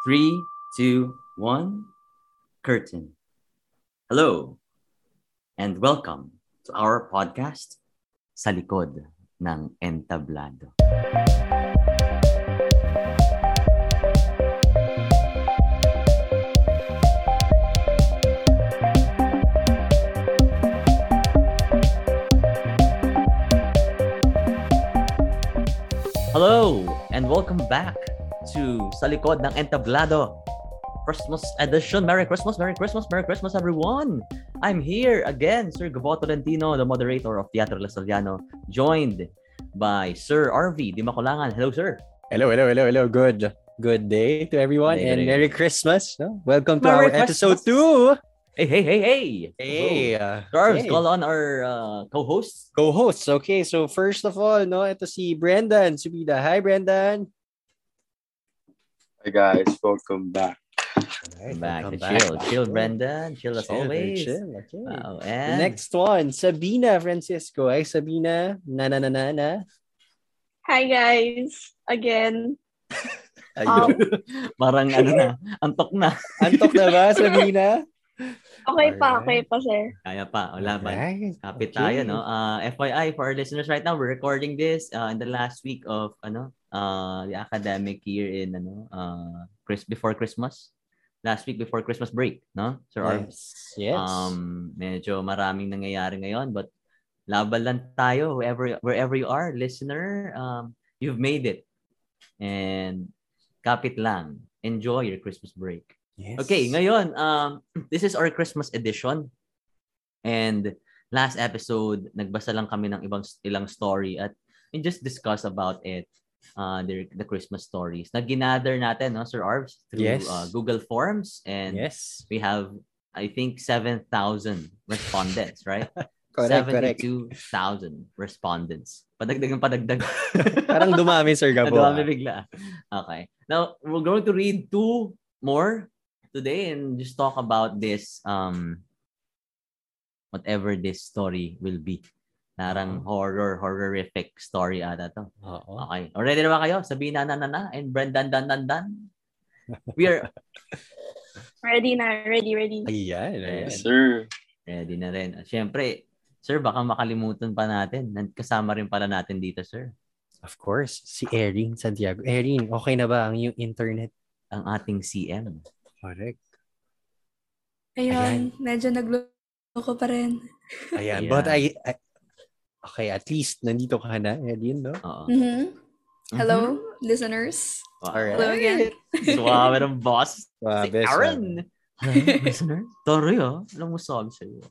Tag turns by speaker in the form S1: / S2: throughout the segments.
S1: Three, two, one. Curtain. Hello, and welcome to our podcast, Sa Likod ng Entablado. Hello, and welcome back to Sa Likod ng Entablado. Christmas edition. Merry Christmas, Merry Christmas, Merry Christmas, everyone! I'm here again, Sir Gabo Tolentino, the moderator of Teatro Lasaliano, joined by Sir RV Di Makulangan. Hello, sir.
S2: Hello, hello, hello, hello. Good good day to everyone
S1: day,
S2: and
S1: day.
S2: Merry Christmas. No? Welcome to
S1: Merry
S2: our episode 2.
S1: Hey, hey, hey, hey!
S2: Hey, uh,
S1: Arvs,
S2: hey.
S1: call on our uh, co-hosts.
S2: co-hosts. Okay, so first of all, no, ito si Brendan Subida. Hi, Brendan.
S3: Hi guys, welcome back.
S2: Alright,
S1: Back
S2: welcome
S1: to chill. Chill,
S2: Chill.
S1: Brendan. Chill as
S2: Chill,
S1: always.
S2: chill, okay.
S1: Wow,
S2: The
S1: and
S2: next one, Sabina Francisco. Hi, Sabina. Na na na na na.
S4: Hi guys, again.
S2: Ayun.
S1: parang ano na, antok na.
S2: Antok na ba, Sabina?
S4: Okay pa,
S2: Alright.
S4: okay pa sir.
S1: Kaya pa, wala ba?
S2: Alright,
S1: Kapit
S2: okay.
S1: tayo, no? Uh, FYI, for our listeners right now, we're recording this uh, in the last week of, ano, uh, the academic year in, ano, uh, Chris before Christmas. Last week before Christmas break, no? Sir Arv?
S2: Yes. Yes.
S1: Um, medyo maraming nangyayari ngayon, but laban lang tayo, wherever, wherever you are, listener, um, you've made it. And kapit lang. Enjoy your Christmas break.
S2: yes.
S1: Okay, ngayon, um, this is our Christmas edition. And last episode, nagbasa lang kami ng ibang ilang story at we just discuss about it, uh, the, the Christmas stories. Na ginather natin, no, Sir Arvs, through
S2: Yes.
S1: uh, Google Forms. And
S2: Yes.
S1: we have, I think, 7,000 respondents, right?
S2: Correct, correct.
S1: 72,000 respondents. Padagdagan, padagdag.
S2: Parang dumami, Sir Gabo.
S1: Dumami
S2: ah.
S1: bigla. Okay. Now, we're going to read two more today and just talk about this, um, whatever this story will be. Parang horror, horrific story ata to.
S2: Oo.
S1: Okay. O, ready na ba kayo? Sabihin na na na na and Brendan dan dan dan. We are
S4: Ready na, ready, ready.
S2: Ayan, ayan.
S3: Yes, sir.
S1: ready na rin. Siyempre, sir, baka makalimutan pa natin. Nan- Kasama rin pala natin dito, sir.
S2: Of course, si Erin Santiago. Erin, okay na ba ang iyong internet?
S1: Ang ating CM.
S2: Correct.
S5: Ayun, medyo nagloko pa rin.
S2: Ayan,
S1: Ayan.
S2: but I, I- okay, at least nandito ka na, Erin, no?
S1: Oo.
S5: Mhm. Hello, listeners.
S1: Wow.
S2: Alright.
S5: Hello again.
S1: Suwabe ng boss.
S2: Wow,
S1: si Aaron. Listener? Toro yun. Alam mo sabi sa'yo.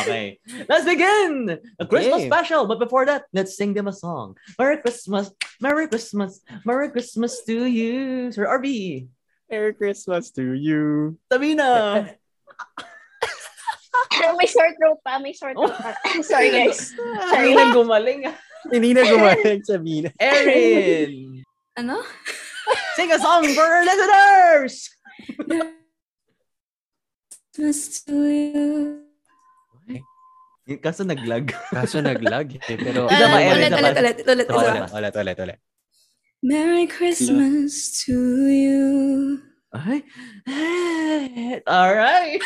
S1: okay. Let's begin! A Christmas
S2: Okay.
S1: special. But before that, let's sing them a song. Merry Christmas. Merry Christmas. Merry Christmas to you. Sir RB.
S2: Merry Christmas to you.
S1: Sabina.
S4: may sore throat pa, may sore throat pa. Sorry guys.
S1: Sorry na gumaling. ah.
S2: Hindi na gumaling sabihin.
S1: Erin.
S5: Ano?
S1: Sing a song for our listeners.
S5: Christmas to you.
S1: Kaso naglag.
S2: Kaso naglag eh. Pero,
S1: Erin,
S5: ulit, ulit, ulit, ulit,
S1: Oh,
S5: ulit.
S2: ulit, ulit, ulit, ulit.
S5: Merry Christmas to you.
S1: Ay. All right.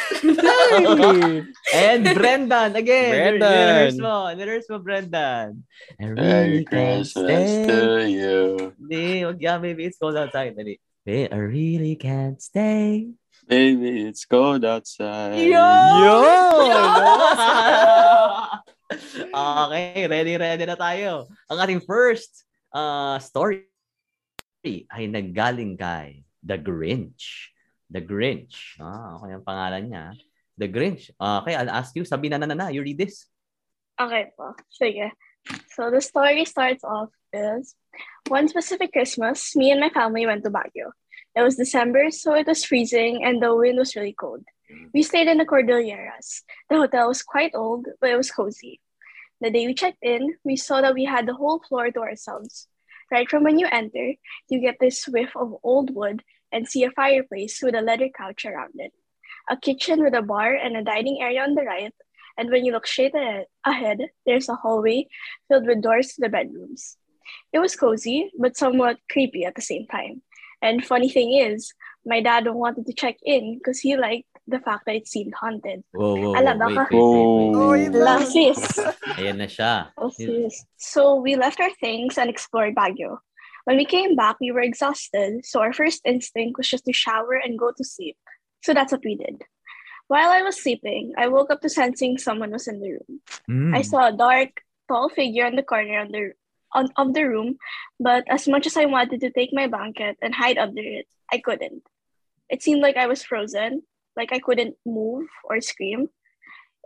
S1: And Brendan again.
S2: Brendan.
S1: Rehearse mo. Rehearse mo, Brendan.
S3: Merry Christmas to you.
S1: Hindi, wag yan. Maybe it's cold outside. Dali. Hey, I really can't stay.
S3: Baby, it's cold outside.
S1: okay, ready, ready na tayo. Ang ating first uh, story ay nanggaling kay The Grinch. The Grinch. Ah, okay ang pangalan niya. The Grinch. Okay, I'll ask you. Sabi na na na na. You read this.
S4: Okay po, sige. So the story starts off is, one specific Christmas, me and my family went to Baguio. It was December, so it was freezing and the wind was really cold. We stayed in the Cordilleras. The hotel was quite old, but it was cozy. The day we checked in, we saw that we had the whole floor to ourselves. Right from when you enter, you get this whiff of old wood and see a fireplace with a leather couch around it, a kitchen with a bar and a dining area on the right, and when you look straight ahead, ahead, there's a hallway filled with doors to the bedrooms. It was cozy, but somewhat creepy at the same time. And funny thing is, my dad wanted to check in because he liked the fact that it seemed haunted.
S1: Whoa, whoa,
S4: Alam,
S1: whoa. Wait,
S4: baka-
S1: wait, wait,
S3: Oh,
S1: wait.
S2: wait lang.
S4: Lasis.
S1: Ayan na siya.
S4: Oh, sis. So we left our things and explored Baguio. When we came back, we were exhausted, so our first instinct was just to shower and go to sleep. So that's what we did. While I was sleeping, I woke up to sensing someone was in the room.
S1: Mm.
S4: I saw a dark, tall figure in the corner of the, on, of the room, but as much as I wanted to take my blanket and hide under it, I couldn't. It seemed like I was frozen, like I couldn't move or scream.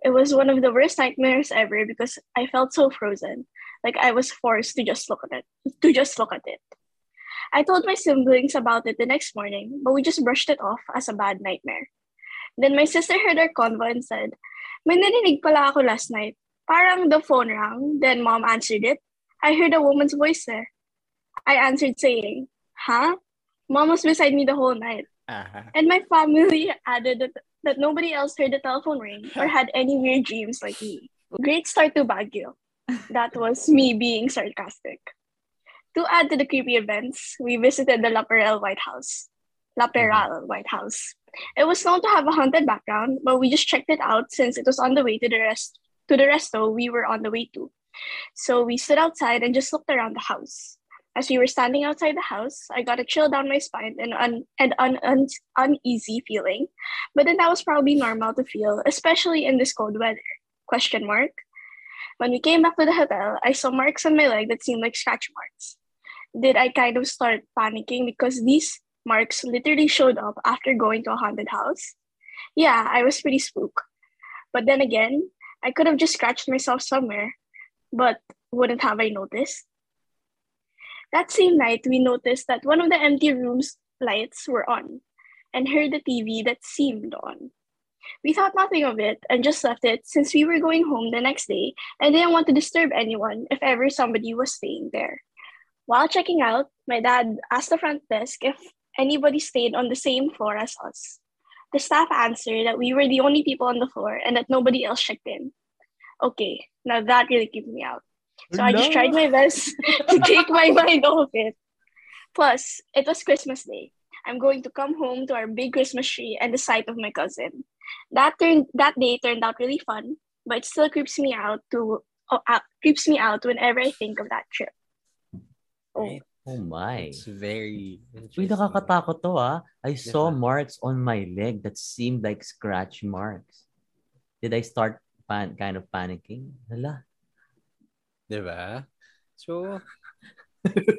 S4: It was one of the worst nightmares ever because I felt so frozen, like I was forced to just look at it, to just look at it. I told my siblings about it the next morning, but we just brushed it off as a bad nightmare. Then my sister heard our convo and said, May narinig pala ako last night. Parang the phone rang, then mom answered it. I heard a woman's voice there. I answered saying, Huh? Mom was beside me the whole night.
S2: Ah.
S4: And my family added that, that nobody else heard the telephone ring or had any weird dreams like me. Great start to Baguio. That was me being sarcastic. To add to the creepy events, we visited the La Perelle White House. La mm-hmm. Perelle White House. It was known to have a haunted background, but we just checked it out since it was on the way to the rest to the resto we were on the way to. So we stood outside and just looked around the house. As we were standing outside the house, I got a chill down my spine and un- and un- un- uneasy feeling. But then that was probably normal to feel, especially in this cold weather. Question mark. When we came back to the hotel, I saw marks on my leg that seemed like scratch marks. Did I kind of start panicking because these marks literally showed up after going to a haunted house? Yeah, I was pretty spooked. But then again, I could have just scratched myself somewhere, but wouldn't have I noticed? That same night, we noticed that one of the empty rooms' lights were on and heard the TV that seemed on. We thought nothing of it and just left it since we were going home the next day and didn't want to disturb anyone if ever somebody was staying there. While checking out, my dad asked the front desk if anybody stayed on the same floor as us. The staff answered that we were the only people on the floor and that nobody else checked in. Okay, now that really creeped me out. So I just tried my best to take my mind off it. Plus, it was Christmas Day. I'm going to come home to our big Christmas tree and the sight of my cousin. That turned that day turned out really fun, but it still creeps me out to oh, uh, creeps me out whenever I think of that trip. Oh,
S1: Oh my.
S2: It's very
S1: Uy,
S2: interesting.
S1: nakakatakot to ah. I saw
S2: Diba?
S1: marks on my leg that seemed like scratch marks. Did I start pan kind of panicking? Hala.
S2: Diba? So,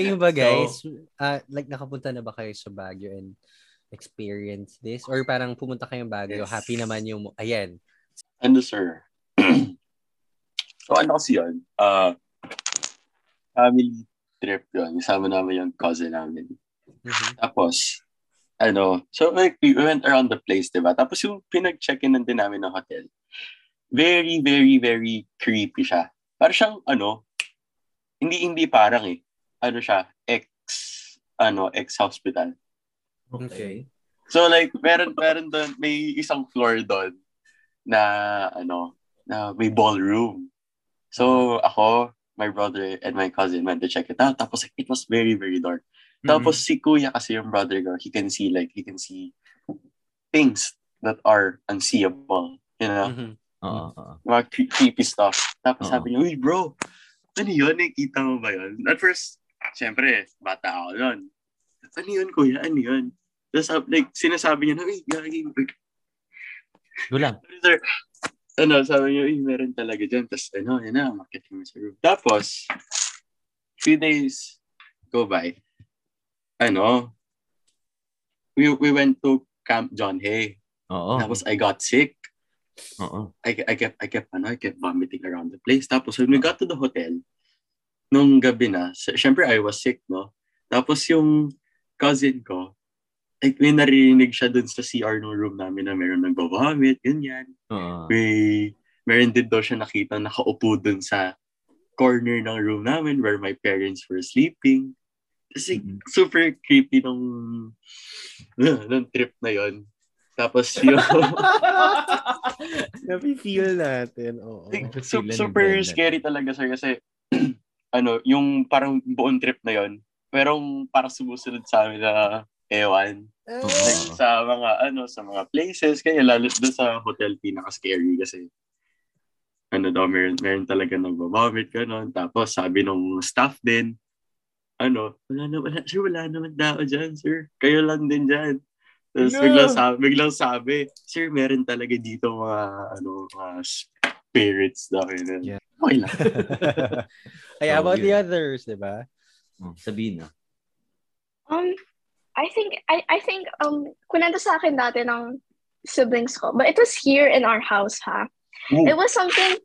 S2: kayo ba guys, ah, like nakapunta na ba kayo sa Baguio and experience this? Or parang pumunta kayong Baguio,
S3: Yes.
S2: happy naman yung, ayan.
S3: Ano, sir? so, ano kasi yun? Uh, family trip yun. Isama namin yung cousin namin.
S2: Mhm.
S3: Tapos, ano, so like, we went around the place, diba? Tapos yung pinag-check-in din namin ng hotel, very, very, very creepy siya. Parang siyang, ano, hindi, hindi parang eh. Ano siya, ex, ano, ex-hospital.
S2: Okay.
S3: So like, meron, meron doon, may isang floor doon na, ano, na may ballroom. So, ako, my brother and my cousin went to check it out. Tapos like, it was very, very dark. Tapos si kuya kasi yung brother ko, he can see like, he can see things that are unseeable. You know?
S2: Mhm.
S1: Oo, oo.
S3: Mga cre- creepy stuff. Tapos
S1: Oo.
S3: sabi niya, uy bro, ano yun? Nakikita mo ba yun? At first, syempre, bata ako nun. Ano yun kuya? Ano yun? Tapos like, sinasabi niya na, uy, gagi.
S1: Gulang.
S3: Sir, ano, sabi niya, uy, meron talaga dyan. Tapos ano, yun na, market kami sa room. Tapos, few days go by, ano, we, we went to Camp John Hay.
S1: Oo.
S3: Tapos I got sick.
S1: Oo.
S3: I, I kept I kept ano, I kept vomiting around the place. Tapos when we got to the hotel, nung gabi na, syempre I was sick, no? Tapos yung cousin ko, like, may narinig siya dun sa CR ng room namin na meron nagbo-vomit, ganyan.
S1: Oo.
S3: May, meron din daw siya nakita nakaupo dun sa corner ng room namin where my parents were sleeping. Kasi
S1: Mhm.
S3: super creepy nung, nung trip na yon. Tapos yung,
S2: Napi-feel natin, oo.
S3: Like, su- super
S1: Brendan.
S3: scary talaga sir kasi ano, yung parang buong trip na yon merong parang sumusunod sa amin na ewan. Like, sa mga, ano, sa mga places, kaya lalo doon sa hotel, pinaka-scary kasi ano daw, meron, meron talaga nagbabomit, gano'n. Tapos sabi nung staff din, ano, wala na, wala, sir, wala naman tao dyan, sir. Kayo lang din dyan. Tapos
S1: No.
S3: biglang, sabi, biglang sabi, sir, meron talaga dito mga, ano, mga spirits daw. Yun.
S2: Yeah.
S3: Okay lang.
S2: Kaya
S1: So,
S2: about the
S1: yun.
S2: others, di ba?
S1: Oh, sabihin na.
S4: Um, I think I I think um kunento sa akin dati ng siblings ko, but it was here in our house, ha.
S3: Ooh.
S4: It was something.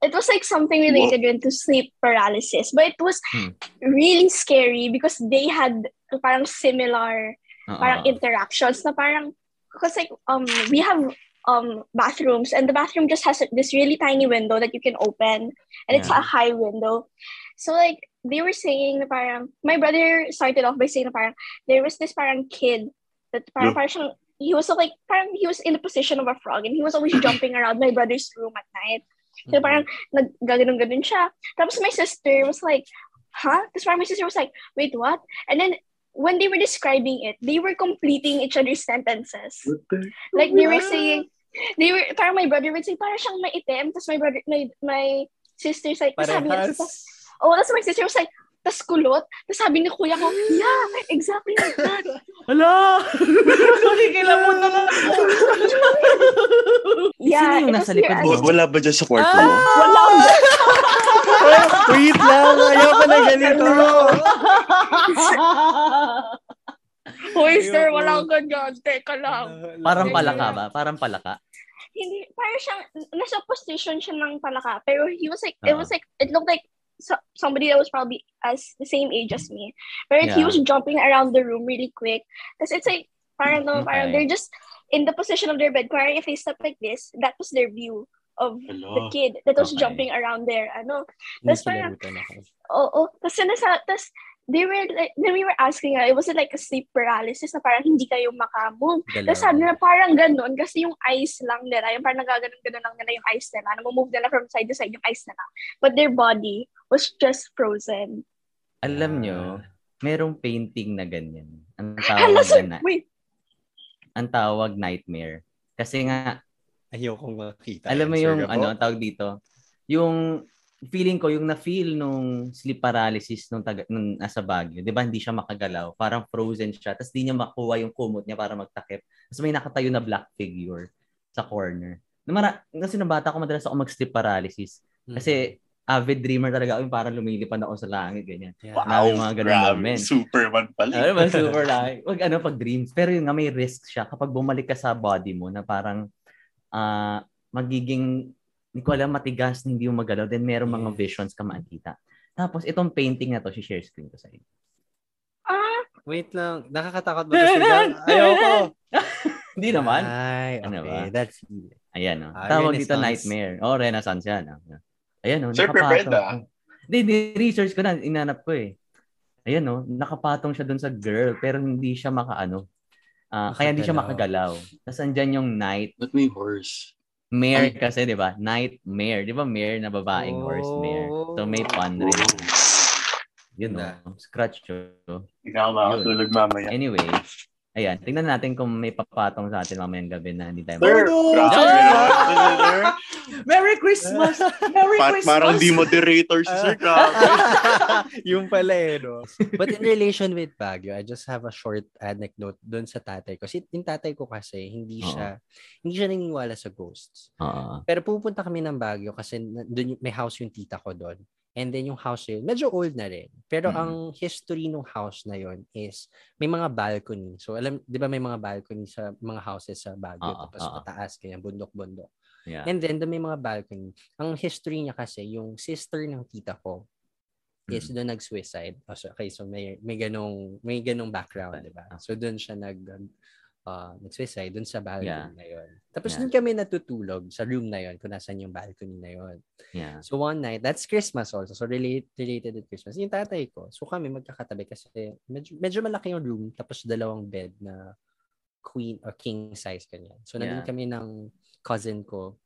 S4: It was like something related yun to sleep paralysis, but it was
S1: Hmm.
S4: really scary because they had parang similar
S1: Oo.
S4: parang interactions na parang because like um we have um bathrooms and the bathroom just has this really tiny window that you can open and it's
S1: Yeah.
S4: a high window so like they were saying na parang my brother started off by saying na parang there was this parang kid that parang,
S3: Yeah.
S4: parang siyang- he was so like parang he was in the position of a frog and he was always jumping around my brother's room at night.
S2: Mm-hmm.
S4: so parang naggaganon-ganon siya. Tapos my sister was like huh? Tapos parang my sister was like wait what? And then when they were describing it, they were completing each other's sentences.
S3: The-
S4: Like they were saying, they were parang my brother would say parang siyang maitim, tapos my brother my my sister's like sabi niya, oh, tapos my sister was like tas kulot. Tapos sabi ni kuya ko, yeah, exactly like that.
S1: Hala! Nakikilamot na lang ako.
S4: Yeah,
S1: Sino yung nasa likod mo?
S3: Wa- Wala ba dyan sa kwarto
S2: Ah!
S3: mo?
S4: Wala
S2: Wait lang, ayaw pa na ganito.
S4: Hoy, sir,
S2: Ayoko.
S4: wala kang ganyan. Teka lang.
S1: Parang
S4: Ayoko.
S1: palaka ba? Parang palaka.
S4: hindi, parang siyang, nasa position siya ng palaka. Pero he was like, it
S1: Oo.
S4: was like, it looked like so, somebody that was probably as the same age as me. But he
S1: Yeah.
S4: was jumping around the room really quick. Because it's like, parang, no, parang
S1: Okay.
S4: they're just in the position of their bed. Parang if they step like this, that was their view of the
S3: Hello.
S4: kid that was
S1: Okay.
S4: jumping around there. Ano? Tapos parang,
S2: kilabutan ako.
S4: Oo. Tapos nasa, tapos they were like, then we were asking, uh, was it like a sleep paralysis na parang hindi kayo makamove? Tapos sabi nila parang ganun kasi yung eyes lang nila, yung parang nagaganon-ganon lang nila yung eyes nila, namumove nila from side to side yung eyes nila. But their body was just frozen.
S1: Alam nyo, merong painting na ganyan. Ang
S4: Hala,
S1: tawag,
S4: sir,
S1: na,
S4: wait.
S1: ang tawag nightmare. Kasi nga,
S2: Ayokong makita.
S1: alam mo yung ano, ang tawag dito, yung feeling ko, yung na-feel nung sleep paralysis nung, taga, nung nasa Baguio, di ba hindi siya makagalaw, parang frozen siya, tapos di niya makuha yung kumot niya para magtakip. Tapos may nakatayo na black figure sa corner. Na mara, kasi nung bata ko, madalas ako mag-sleep paralysis.
S2: Mm.
S1: Kasi avid dreamer talaga ako, yung parang lumilipad ako sa langit, ganyan.
S2: Yeah.
S1: Wow. May mga ganun
S3: grabe.
S1: moment.
S3: Superman pala.
S1: Ano ba, super lang. Wag ano, pag dreams. Pero yun nga, may risk siya kapag bumalik ka sa body mo na parang ah magiging, hindi ko alam, matigas, hindi yung magalaw. Then meron mga
S2: Yes.
S1: visions ka makikita. Tapos itong painting na to, si-share screen ko sa inyo.
S4: Ah,
S2: Wait lang. Nakakatakot ba ito sila? Ayoko.
S1: Hindi naman.
S2: Ay,
S1: Ano
S2: okay.
S1: ba?
S2: That's
S1: Ayan, oh.
S2: Ah,
S1: Tawag dito nightmare. Oh, Renaissance yan. Oh. Ayan, oh.
S3: Sir, ah.
S1: Hindi, hindi, research ko na, inanap ko eh. Ayan, oh. Nakapatong siya dun sa girl, pero hindi siya makaano. Ah, kaya hindi siya
S2: Makagalaw.
S1: makagalaw. Tapos andyan yung night
S3: Ba't may horse?
S1: Mare kasi, di ba? Nightmare. Di ba mare na babaeng horse mare? So may pun rin. Yun
S2: Ganda.
S1: no. Scratch yun.
S3: Hindi na ako makakatulog mamaya.
S1: Anyway, ayan. Tingnan natin kung may papatong sa atin mamayang gabi na hindi tayo
S3: Sir,
S2: no!
S3: grabe
S1: sir. Merry Christmas! Merry
S3: Pa- parang di moderator si sir. Grabe.
S2: yung pala eh, no? But in relation with Baguio, I just have a short anecdote doon sa tatay ko. Si, yung tatay ko kasi, hindi
S1: Oo.
S2: siya, hindi siya naniniwala sa ghosts.
S1: Oo.
S2: Pero pupunta kami ng Baguio kasi yung- may house yung tita ko doon. And then yung house yun, medyo old na rin. Pero
S1: Mm.
S2: ang history ng house na yun is may mga balcony. So alam, 'di ba may mga balcony sa mga houses sa Baguio
S1: Oo,
S2: tapos
S1: oo.
S2: mataas kaya bundok-bundok.
S1: Yeah.
S2: And then doon may mga balcony. Ang history niya kasi yung sister ng tita ko is
S1: Mm.
S2: doon nag-suicide. Oh, so, okay, so may may ganong may ganong background, 'di ba?
S1: Ah.
S2: So doon siya nag uh, nag-suicide doon sa balcony
S1: Yeah.
S2: na yun. Tapos
S1: Yeah.
S2: doon kami natutulog sa room na yun kung nasan yung balcony na yun.
S1: Yeah.
S2: So one night, that's Christmas also. So relate, related with Christmas. Yung tatay ko. So kami magkakatabi kasi medyo, medyo malaki yung room tapos dalawang bed na queen or king size ganyan. So nandun
S1: Yeah.
S2: kami ng cousin ko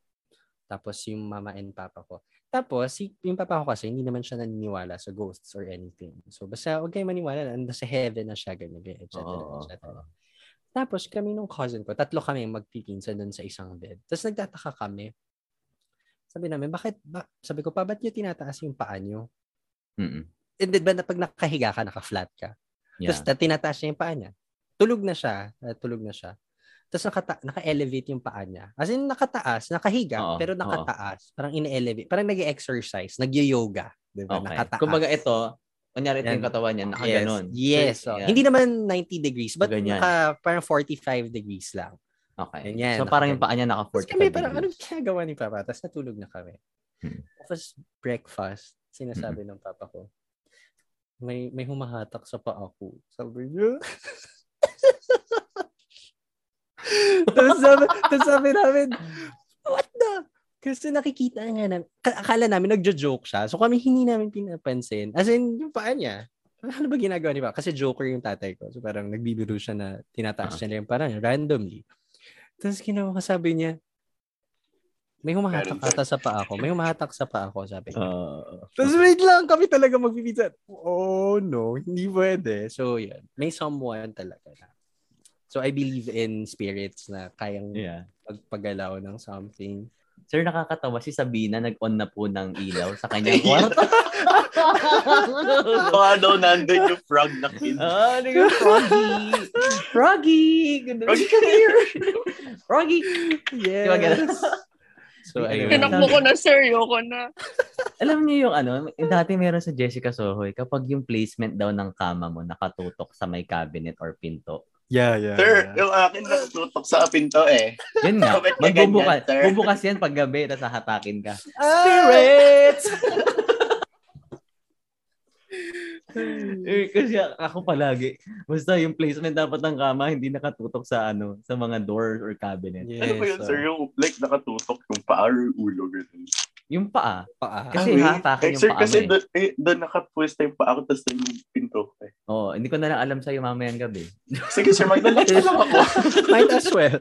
S2: tapos yung mama and papa ko. Tapos, si, yung papa ko kasi, hindi naman siya naniniwala sa ghosts or anything. So, basta kayo maniwala na nasa heaven na siya, ganyan, ganyan, etc.
S1: Oo.
S2: etc. Tapos, kami nung cousin ko, tatlo kami magpipinsan doon sa isang bed. Tapos, nagtataka kami. Sabi namin, bakit, ba, sabi ko pa, ba't nyo tinataas yung paa nyo?
S1: Mm-mm.
S2: And then, ba na pag nakahiga ka, naka-flat ka?
S1: Yeah.
S2: Tapos, ta- tinataas niya yung paa niya. Tulog na siya. uh, tulog na siya. Tapos, nakata- naka-elevate yung paa niya. As in, nakataas, nakahiga,
S1: Oo,
S2: pero
S1: oo.
S2: nakataas. Parang ine-elevate. Parang nag-exercise, nag-yoga. Di ba?
S1: Okay.
S2: Nakataas.
S1: Kumbaga ito, kunyari ito yung katawan niya, nakaganon.
S2: Yes.
S1: So,
S2: oh.
S1: yeah.
S2: Hindi naman 90 degrees, but
S1: Ganyan.
S2: naka, parang 45 degrees lang.
S1: Okay.
S2: Ganyan,
S1: so parang yung paa niya naka
S2: Tapos
S1: 45
S2: kami parang, ano
S1: degrees.
S2: ginagawa ni Papa? Tapos natulog na kami.
S1: Hmm.
S2: Tapos breakfast, sinasabi ng Papa ko, may may humahatak sa paa ko. Sabi niya. tapos, sabi, tapos sabi namin, what the? Kasi nakikita nga namin, ka- akala namin nagjo-joke siya. So kami hindi namin pinapansin. As in, yung paa niya, ano ba ginagawa niya? Kasi joker yung tatay ko. So parang nagbibiro siya na tinataas
S1: Ah.
S2: niya lang parang randomly. Tapos ginawa ko, sabi niya, may humahatak ata sa paa ko. May humahatak sa paa ko, sabi niya.
S1: Oo.
S2: Tapos wait lang, kami talaga magpipinsan. Oh no, hindi pwede. So yan, may someone talaga. na- So I believe in spirits na kayang
S1: yeah.
S2: magpagalaw ng something.
S1: Sir, nakakatawa si Sabina nag-on na po ng ilaw sa kanyang kwarto.
S3: Baka daw nandun yung frog na kid.
S1: Ah, ano yung Froggy? Froggy!
S3: Froggy, come here!
S1: Froggy!
S2: Yes.
S1: Diba ganun?
S2: So ayun.
S4: Tinakbo ko na, sir. Yoko na.
S1: Alam niyo yung ano, dati meron sa Jessica Sohoy, kapag yung placement daw ng kama mo nakatutok sa may cabinet or pinto.
S2: Yeah, yeah.
S3: Sir, yung akin nakatutok sa pinto eh.
S1: Yun nga, magbubukas, bubukas yan pag gabi, tapos hahatakin ka.
S2: Spirits!
S1: Eh, kasi ako palagi, basta yung placement dapat ng kama, hindi nakatutok sa ano, sa mga doors or cabinet.
S2: yes,
S3: ano ba yun,
S2: so,
S3: sir? Yung like nakatutok yung paa or yung ulo. Ganun.
S1: Yung paa,
S2: paa.
S1: Kasi
S3: Ah, wait.
S1: hatakin
S3: Eh,
S1: yung
S3: sir,
S1: paa
S3: kasi
S1: eh.
S3: doon eh, doon nakapwesta yung paa ko tapos doon yung pinto. Eh.
S1: oh, hindi ko na lang alam sa'yo mamayang gabi.
S3: Sige, sir, maglalat na lang ako.
S2: Might as well.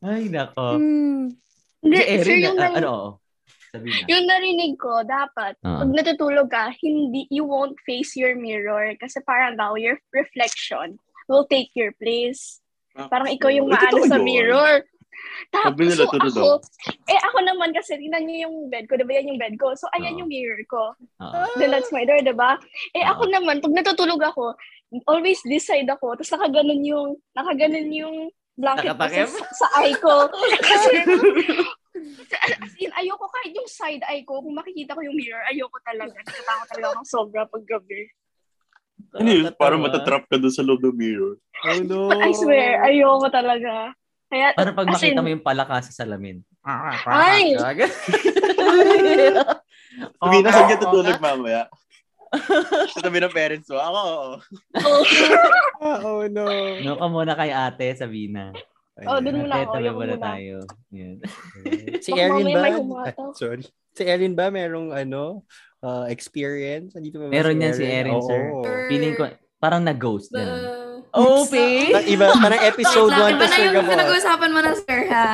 S1: Ay, nako.
S4: Hindi,
S1: Si Erin,
S4: sir, yung,
S1: ah,
S4: nari-
S1: ano, oo. Sabi na.
S4: yung narinig ko, dapat,
S1: Ah.
S4: pag natutulog ka, hindi, you won't face your mirror kasi parang daw, your reflection will take your place. Parang ikaw yung maano sa
S3: yun.
S4: Mirror.
S3: Sabi
S4: Tapos,
S3: nila,
S4: so ako, eh ako naman kasi, tingnan niyo yung bed ko, di ba yan yung bed ko? So, ayan
S1: Oo.
S4: yung mirror ko.
S1: Oo.
S4: Then that's my door, di ba? Eh
S1: Oo.
S4: ako naman, pag natutulog ako, always this side ako, tapos nakaganon yung, nakaganon yung blanket ko sa, sa eye ko. Kasi, as in, ayoko kahit yung side eye ko, kung makikita ko yung mirror, ayoko talaga. Natatakot talaga ako sobra pag gabi.
S3: Ano yun? Parang matatrap ka doon sa loob ng mirror.
S2: Oh no.
S4: But I swear, ayoko talaga. Kaya,
S1: Para pag makita
S4: in,
S1: mo yung palaka sa salamin.
S4: Ay!
S3: Sabi na, saan ka tutulog mamaya? Sabi ng parents mo, ako, oo.
S4: oh,
S2: Ah, oh no.
S1: No ka muna kay ate, Sabina.
S4: oh, dun muna ako.
S1: tabi muna tayo. Yan.
S2: si Erin ba? Ah, sorry. Si Erin ba merong ano, uh, experience? Andito ba ba
S1: Meron yan si Erin, sir. Feeling ko, parang na-ghost.
S5: The...
S1: Oh, Pay!
S2: Ah, iba, parang episode 1
S5: Wait lang,
S2: to
S5: iba na
S2: Sir
S5: yung
S2: Gabo.
S5: pinag-uusapan mo na, sir, ha?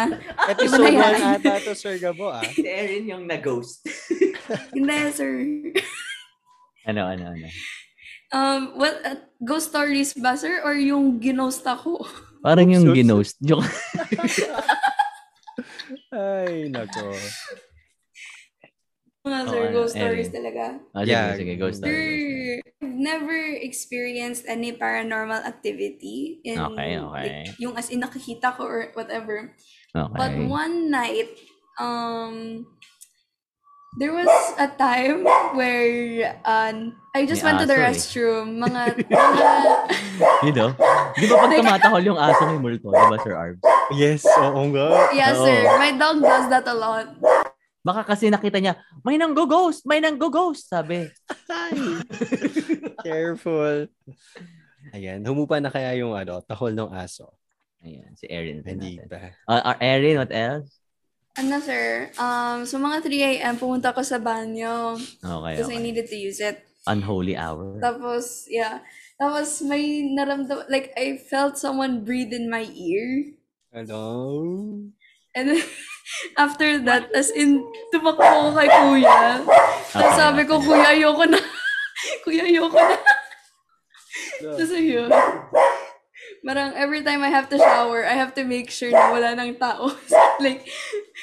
S2: Episode
S5: Iba na
S2: 1
S5: yan.
S2: ata to Sir Gabo, ah.
S1: Si Erin yung na-ghost.
S5: Hindi, sir.
S1: ano, ano, ano.
S5: Um, what, uh, ghost stories ba, sir? Or yung ginost ako?
S1: Parang yung ginost. Joke.
S2: Ay, nako.
S5: Mga,
S1: Oo,
S5: sir,
S1: ano,
S5: ghost stories talaga.
S1: Ah, sige,
S2: Yeah.
S1: sige, ghost ghost story.
S5: I've never experienced any paranormal activity. In,
S1: Okay, okay.
S5: like, yung as in nakikita ko or whatever.
S1: Okay.
S5: But one night, um, there was a time where um, I just
S1: May
S5: went to the
S1: eh.
S5: restroom. Mga, mga
S1: You know? Di ba pag tumatahol yung aso may multo? Di ba, Sir Arbs?
S2: Yes, oo nga.
S5: yeah,
S1: Oo.
S5: sir. My dog does that a lot.
S1: Baka kasi nakita niya, may nang-go-ghost! May nang-go-ghost! Sabi.
S2: Ay. Careful. Ayan, humupa na kaya yung ano, tahol ng aso.
S1: Ayan, si Erin.
S2: Hindi
S1: natin.
S2: ba?
S1: Ah, ah, Erin, what else?
S5: Ano, sir? Um, so mga 3 a.m. pumunta ko sa banyo
S1: Okay,
S5: because I
S1: okay.
S5: needed to use it.
S1: Unholy hour.
S5: Tapos, yeah. Tapos may naramdam, like, I felt someone breathe in my ear.
S2: Hello?
S5: And then, after that, as in, tumakbo ko kay kuya. Tapos
S1: Okay,
S5: sabi ko, kuya, ayoko na. kuya, ayoko na. Tapos ayun. Parang every time I have to shower, I have to make sure na wala nang tao. like,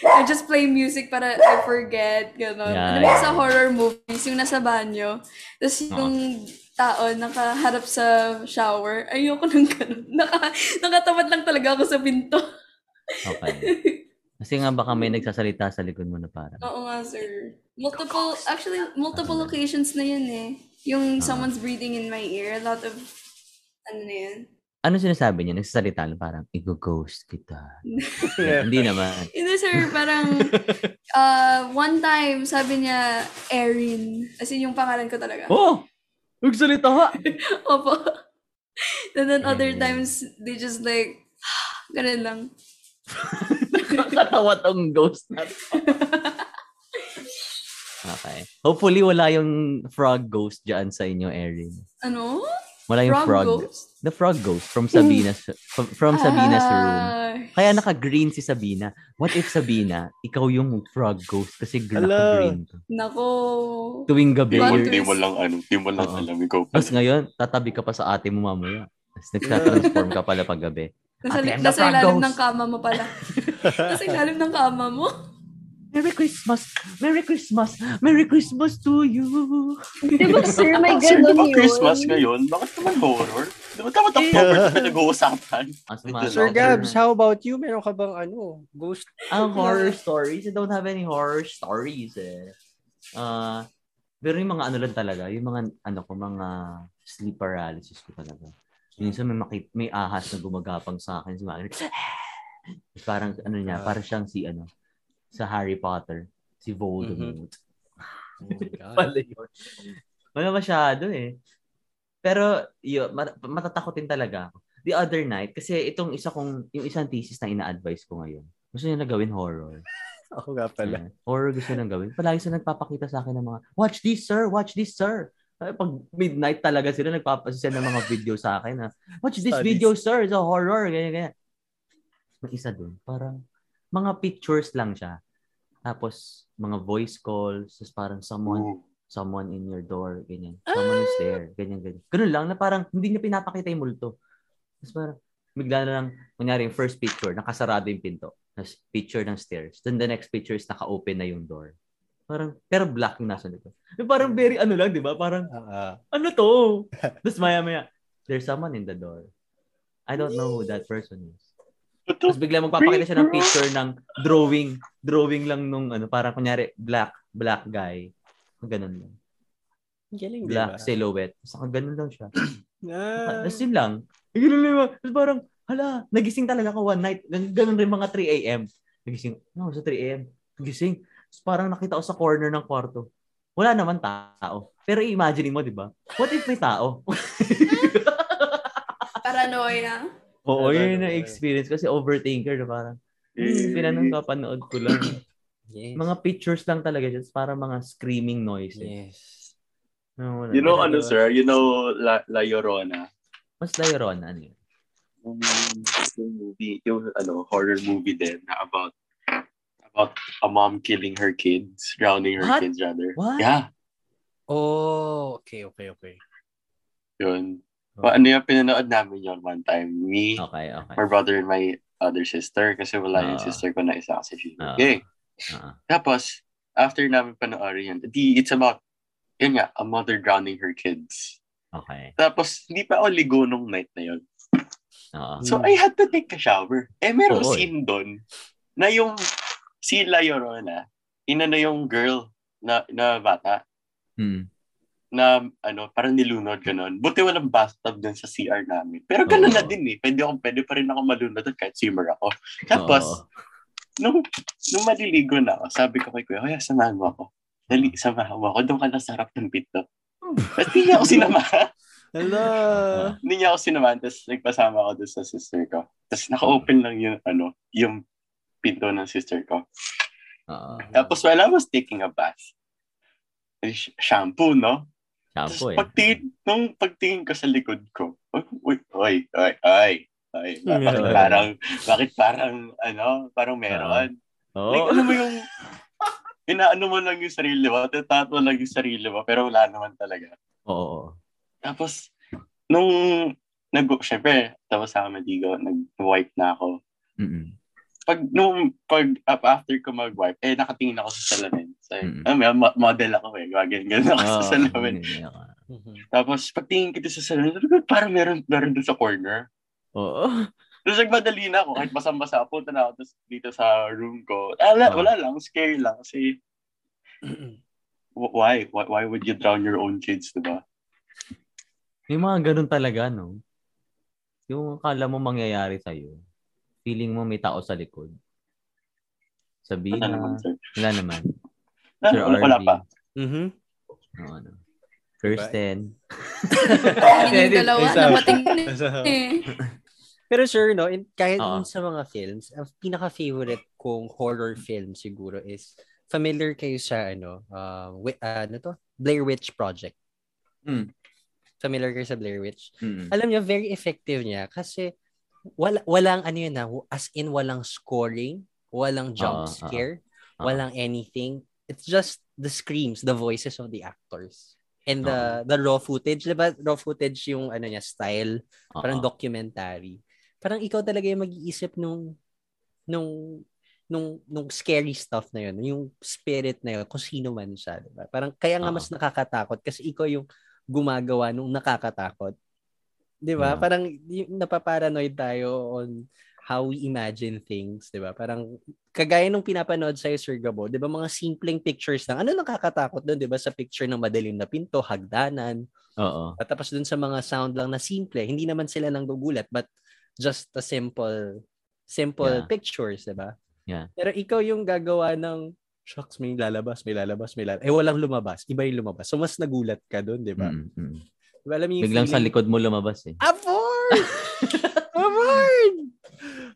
S5: I just play music para I forget. Ganon.
S1: Yeah,
S5: Ano
S1: yeah.
S5: sa horror movies, yung nasa banyo. Tapos yung tao nakaharap sa shower, ayoko nang ganon. Naka, nakatamad lang talaga ako sa pinto.
S1: Okay. Kasi nga baka may nagsasalita sa likod mo na parang.
S5: Oo nga, sir. Multiple, actually, multiple occasions na yun eh. Yung someone's breathing in my ear. A lot of, ano na yun.
S1: Ano sinasabi niya? Nagsasalita lang parang, i-ghost kita. Hindi naman.
S5: Hindi, sir. Parang, uh, one time, sabi niya, Erin. As in, yung pangalan ko talaga.
S1: Oh! Nagsalita ka!
S5: Opo. And then other times, they just like, ganun lang.
S1: Nakakatawa tong ghost na to. Okay. Hopefully, wala yung frog ghost dyan sa inyo, Erin.
S5: Ano?
S1: Wala yung frog.
S5: Frog ghost?
S1: The frog ghost from Sabina's from, from Sabina's room.
S5: Ah,
S1: Kaya naka-green si Sabina. What if Sabina, ikaw yung frog ghost kasi naka-green to.
S5: Nako.
S1: Tuwing gabi.
S3: Di mo,
S5: Plot
S3: di mo lang ano, di mo lang alam. Ikaw pa.
S1: Tapos ngayon, tatabi ka pa sa ate mo mamaya. Tapos nagtatransform ka pala pag gabi.
S5: Nasa,
S1: the
S5: nasa ilalim ng kama mo pala. nasa ilalim ng kama mo.
S1: Merry Christmas! Merry Christmas! Merry Christmas to you!
S4: Di ba, sir, may
S3: Sir, di
S4: ganun
S3: ba
S4: yun?
S3: Christmas ngayon? Bakit naman horror? Di ba dapat October na pinag-uusapan?
S1: Ang
S3: Sir
S2: Sir Gabs, how about you? Meron ka bang ano? Ghost?
S1: Ang horror stories, I don't have any horror stories eh. Uh, pero yung mga ano lang talaga, yung mga ano ko, mga sleep paralysis ko talaga. Minsan may makit may ahas na gumagapang sa akin, si Mami. parang ano niya, parang siyang si ano, sa Harry Potter, si Voldemort.
S2: Oh my God.
S1: Pala yun. Wala masyado eh. Pero yun, mat- matatakotin talaga ako. The other night, kasi itong isa kong, yung isang thesis na ina-advise ko ngayon, gusto niya na gawin horror.
S2: Ako nga pala.
S1: Ayan. Horror gusto nang gawin. Palagi sila nagpapakita sa akin ng mga, watch this, sir, watch this, sir. Pag midnight talaga sila, nagpapasisend ng mga video sa akin na, watch this
S2: Studies.
S1: video, sir, it's a horror, ganyan, ganyan. May isa dun, parang, mga pictures lang siya. Tapos, mga voice calls, tapos parang someone,
S3: Ooh.
S1: someone in your door, ganyan. Someone is there, ganyan, ganyan. Ganun lang, na parang, hindi niya pinapakita yung multo. Tapos parang, bigla na lang, kunyari yung first picture, nakasarado yung pinto. Tapos picture ng stairs. Then the next picture is naka-open na yung door. Parang, pero black yung nasa likod. Yung Parang very ano lang, di ba? Parang,
S2: Ah, ah.
S1: ano to? Tapos maya maya, there's someone in the door. I don't know who that person is. Tapos bigla magpapakita siya ng picture ng drawing, drawing lang nung ano, parang kunyari, black, black guy. Ganun lang.
S2: Galing,
S1: Black
S2: ba?
S1: silhouette. Tapos ganun lang siya.
S2: Ah.
S1: Tapos yun lang. Ganun lang. Tapos parang, hala, nagising talaga ako one night. Gan- Ganun rin mga 3 a.m. Nagising, no, sa 3 a.m. Nagising. Tapos parang nakita ko sa corner ng kwarto. Wala naman tao. Pero i-imagine mo, di ba? What if may tao?
S5: Paranoia.
S1: Oo, yun yung
S2: naman.
S1: experience kasi overthinker na parang, hmm, pinanong kapanood ko lang.
S2: Yes.
S1: mga pictures lang talaga siya. Parang mga screaming noises.
S2: Yes.
S1: No, wala.
S3: You know
S2: Ano
S3: ano, sir? You know La, La Llorona?
S1: Mas Lyron, ano yun?
S3: Yung, yung movie, yung ano, horror movie din na about about a mom killing her kids, drowning her
S1: What?
S3: kids rather.
S1: What?
S3: Yeah,
S2: Oh, okay, okay, okay.
S3: yun. Pa, ano yung pinanood namin yun one time? Me,
S1: Okay, okay.
S3: my brother, and my other sister. Kasi wala yung
S1: Ah.
S3: sister ko na isa kasi she's
S1: Ah.
S3: gay.
S1: Ah,
S3: Tapos, after namin panoorin yun, di, it's about, yun nga, a mother drowning her kids.
S1: okay.
S3: Tapos, hindi pa ako ligo nung night na yun.
S1: Oo.
S3: So, I had to take a shower. Eh, merong
S1: Oo, eh.
S3: scene doon na yung si La Llorona, inano yung girl na, na bata
S1: Hmm.
S3: na ano, parang nilunod ganun. Buti walang bathtub dun sa CR namin. Pero ganun
S1: Oo.
S3: na din eh. Pwede, ako, pwede pa rin ako malunod kahit swimmer ako. Tapos,
S1: Oo.
S3: nung, nung maliligo na ako, sabi ko kay Kuya, Kuya, samahan mo ako. Dali, samahan mo ako. Doon ka na sa harap ng pinto. Tapos hindi niya ako sinamahan.
S2: Hello.
S3: hindi niya ako sinamahan. Tapos nagpasama ako doon sa sister ko. Tapos naka-open lang yung, ano, yung pinto ng sister ko.
S1: Oo.
S3: Tapos while I was taking a bath, eh, sh- shampoo, no? Tapos
S1: Shampoo eh.
S3: pagtingin, nung pagtingin ko sa likod ko, uy, uy, oy, oy, Ay, bakit parang, bakit parang, ano, parang meron.
S1: Oo.
S3: Like, ano mo yung, inaano mo lang yung sarili mo, tinatat mo lang yung sarili mo, pero wala naman talaga.
S1: Oo. oo.
S3: Tapos, nung, nag, syempre, tapos sa Madigo, nag-wipe na ako.
S1: Mm-mm.
S3: Pag, nung, pag, up after ko mag-wipe, eh, nakatingin ako sa salamin. So,
S1: Mm.
S3: mm. may mo- model ako eh, ganyan, ganyan ako sa
S1: Oo,
S3: salamin.
S2: Mhm.
S3: Tapos, pagtingin kita sa salamin, parang meron, meron doon sa corner.
S1: Oo.
S3: Tapos nagmadali na ako, kahit basang-basa, punta na ako dito sa room ko. Wala,
S1: Ah.
S3: wala lang, scary lang. Kasi, wh- why? why? Why would you drown your own kids, diba?
S1: May mga ganun talaga, no? Yung akala mo mangyayari sa'yo. Feeling mo may tao sa likod. Sabihin
S3: Wala
S1: na,
S3: naman, sir.
S1: wala naman.
S3: Wala,
S1: Sir
S3: wala, wala pa.
S2: Mhm.
S1: Oo, ano. Kirsten.
S5: Yung dalawa
S2: Isa.
S5: na matingin eh.
S2: Pero sir, no, in, kahit in sa mga films, ang pinaka-favorite kong horror film siguro is familiar kayo sa ano, uh, wi- ah, ano to? Blair Witch Project.
S1: Mm.
S2: Familiar kayo sa Blair Witch?
S1: Mm.
S2: Alam niyo, very effective niya kasi wala, walang ano yun na, as in walang scoring, walang jump
S1: oo.
S2: scare,
S1: Oo.
S2: walang anything. It's just the screams, the voices of the actors. And the the raw footage, 'di ba? Raw footage yung ano niya style, parang
S1: Oo.
S2: documentary. Parang ikaw talaga yung mag-iisip nung nung nung nung scary stuff na yun, yung spirit na yun, kung sino man siya, 'di ba? Parang kaya nga mas nakakatakot kasi ikaw yung gumagawa nung nakakatakot. 'Di ba?
S1: Yeah.
S2: Parang napaparanoid tayo on how we imagine things, 'di ba? Parang kagaya nung pinapanood sa Sir Gabo, 'di ba mga simpleng pictures lang. Ano nakakatakot doon, 'di ba? Sa picture ng madilim na pinto, hagdanan,
S1: Oo.
S2: at tapos dun sa mga sound lang na simple, hindi naman sila nang gugulat, but just a simple simple
S1: Yeah.
S2: pictures, 'di ba?
S1: Yeah.
S2: Pero ikaw yung gagawa ng shucks, may lalabas, may lalabas, may lalabas. Eh, walang lumabas. Iba yung lumabas. So, mas nagulat ka doon, di ba?
S1: Mm, mm.
S2: Diba, alam yung
S1: Biglang sa
S2: feeling-
S1: likod mo lumabas eh.
S2: Afford! Afford!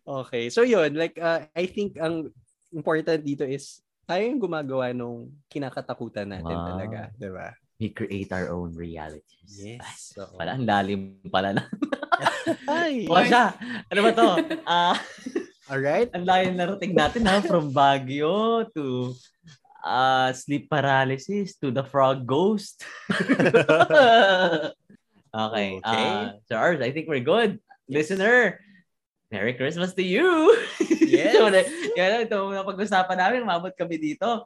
S2: Okay. So, yun. Like, uh, I think ang important dito is tayo yung gumagawa nung kinakatakutan natin
S1: Wow.
S2: talaga. Di ba?
S1: We create our own realities.
S2: Yes.
S1: Ay,
S2: Oo.
S1: Pala, ang lalim pala na.
S2: Ay!
S1: O siya, ano ba to? Ah,
S2: Alright.
S1: ang layo na natin ha, from Baguio to uh, sleep paralysis to the frog ghost. okay.
S2: Okay.
S1: Uh, so ours, I think we're good. Listener, Merry Christmas to you!
S2: Yes.
S1: so, yan, ito na pag-usapan namin, umabot kami dito.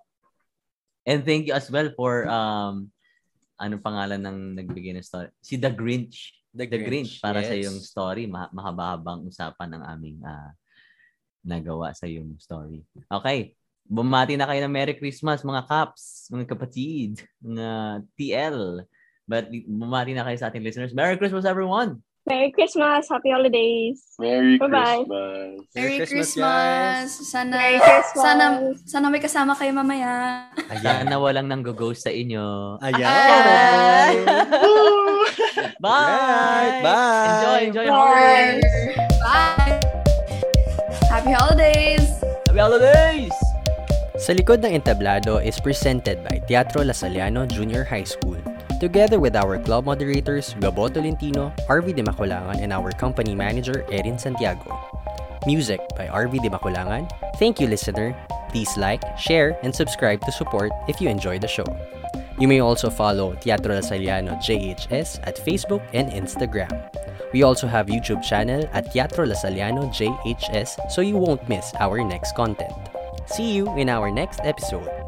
S1: And thank you as well for um anong pangalan ng nagbigay ng story? Si The Grinch.
S2: The
S1: The Grinch, para sa
S2: yes.
S1: yung story. Ma- mahaba-habang usapan ng aming ah, nagawa sa yung story. Okay. Bumati na kayo ng Merry Christmas, mga Caps, mga kapatid, mga TL. But bumati na kayo sa ating listeners. Merry Christmas, everyone!
S4: Merry Christmas. Happy holidays.
S3: Merry
S4: Bye-bye.
S3: Christmas.
S5: Merry
S2: Christmas,
S5: Christmas. Sana,
S4: Merry Christmas.
S5: sana, sana may kasama kayo mamaya.
S2: Ayan.
S1: Sana walang nang-ghost sa inyo.
S2: Ayan.
S5: Ah!
S1: Bye!
S2: Alright, bye!
S1: Enjoy, enjoy
S4: Bye.
S1: holidays!
S5: Bye! Happy holidays!
S1: Happy holidays!
S2: Sa likod ng entablado is presented by Teatro Lasaliano Junior High School. Together with our club moderators, Gabo Tolentino, RV de Maculangan, and our company manager, Erin Santiago. Music by RV de Maculangan. Thank you, listener. Please like, share, and subscribe to support if you enjoy the show. You may also follow Teatro Lasaliano JHS at Facebook and Instagram. We also have YouTube channel at Teatro Lasaliano JHS so you won't miss our next content. See you in our next episode.